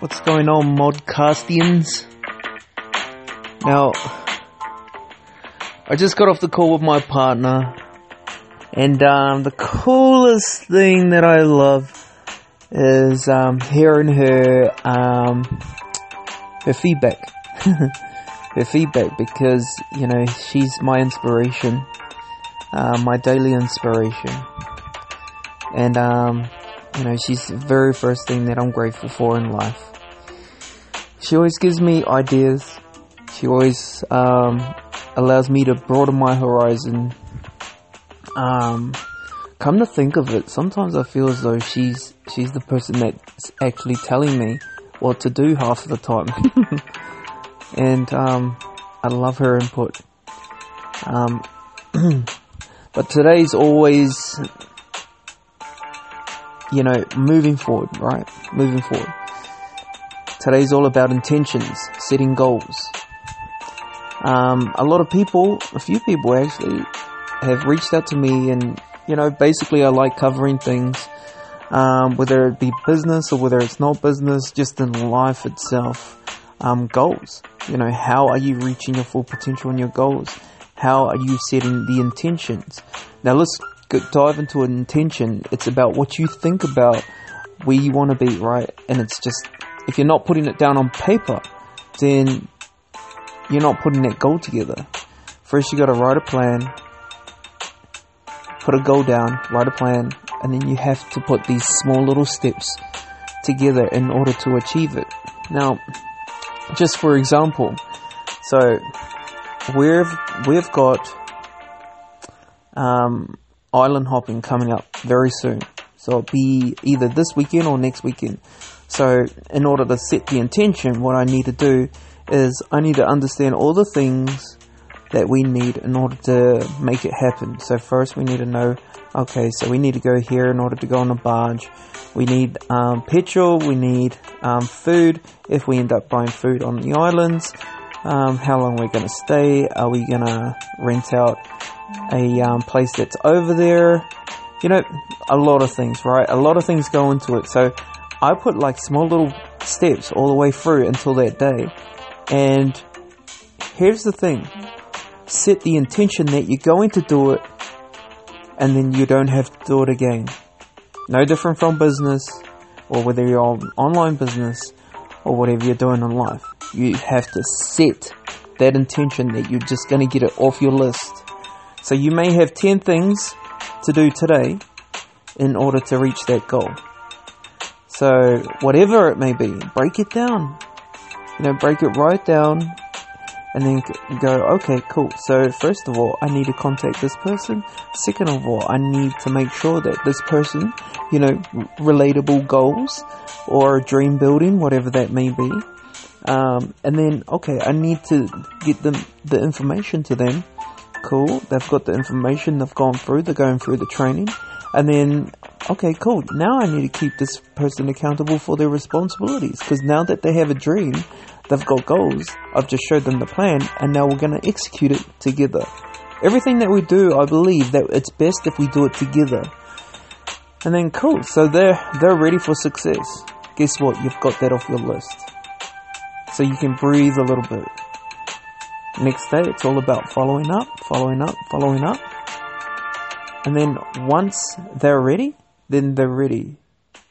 What's going on, Modcastians? Now, I just got off the call with my partner, and um, the coolest thing that I love is um, hearing her um, her feedback. her feedback because you know she's my inspiration, uh, my daily inspiration, and um, you know she's the very first thing that I'm grateful for in life. She always gives me ideas. She always um, allows me to broaden my horizon. Um, come to think of it, sometimes I feel as though she's she's the person that's actually telling me what to do half of the time. and um, I love her input. Um, but today's always, you know, moving forward, right? Moving forward. Today's all about intentions, setting goals. Um, a lot of people, a few people actually, have reached out to me, and you know, basically, I like covering things, um, whether it be business or whether it's not business, just in life itself. Um, goals. You know, how are you reaching your full potential in your goals? How are you setting the intentions? Now let's dive into an intention. It's about what you think about where you want to be, right? And it's just, if you're not putting it down on paper, then you're not putting that goal together. First, you gotta write a plan, put a goal down, write a plan, and then you have to put these small little steps together in order to achieve it. Now, just for example, so we've we've got um, island hopping coming up very soon. So it'll be either this weekend or next weekend. So in order to set the intention, what I need to do is I need to understand all the things that we need in order to make it happen. So first we need to know, okay, so we need to go here in order to go on a barge. We need um, petrol, we need um, food, if we end up buying food on the islands, um, how long we're going to stay, are we going to rent out a um, place that's over there, you know, a lot of things, right? A lot of things go into it. So I put like small little steps all the way through until that day. And here's the thing set the intention that you're going to do it and then you don't have to do it again. No different from business or whether you're on online business or whatever you're doing in life. You have to set that intention that you're just going to get it off your list. So you may have 10 things to do today in order to reach that goal. So whatever it may be, break it down. You know, break it right down and then go, okay, cool. So first of all, I need to contact this person. Second of all, I need to make sure that this person, you know, relatable goals or dream building, whatever that may be. Um, and then, okay, I need to get them the information to them. Cool. They've got the information. They've gone through. They're going through the training. And then, okay, cool. Now I need to keep this person accountable for their responsibilities because now that they have a dream, they've got goals. I've just showed them the plan, and now we're going to execute it together. Everything that we do, I believe that it's best if we do it together. And then, cool. So they're they're ready for success. Guess what? You've got that off your list. So you can breathe a little bit. Next day, it's all about following up, following up, following up. And then once they're ready, then they're ready.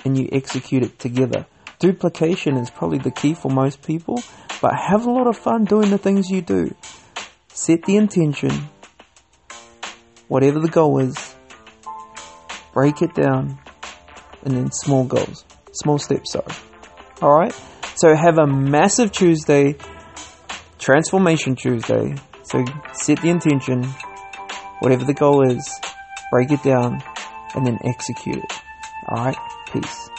And you execute it together. Duplication is probably the key for most people, but have a lot of fun doing the things you do. Set the intention, whatever the goal is, break it down, and then small goals, small steps, sorry. Alright? So have a massive Tuesday, Transformation Tuesday. So set the intention, whatever the goal is, break it down, and then execute it. Alright? Peace.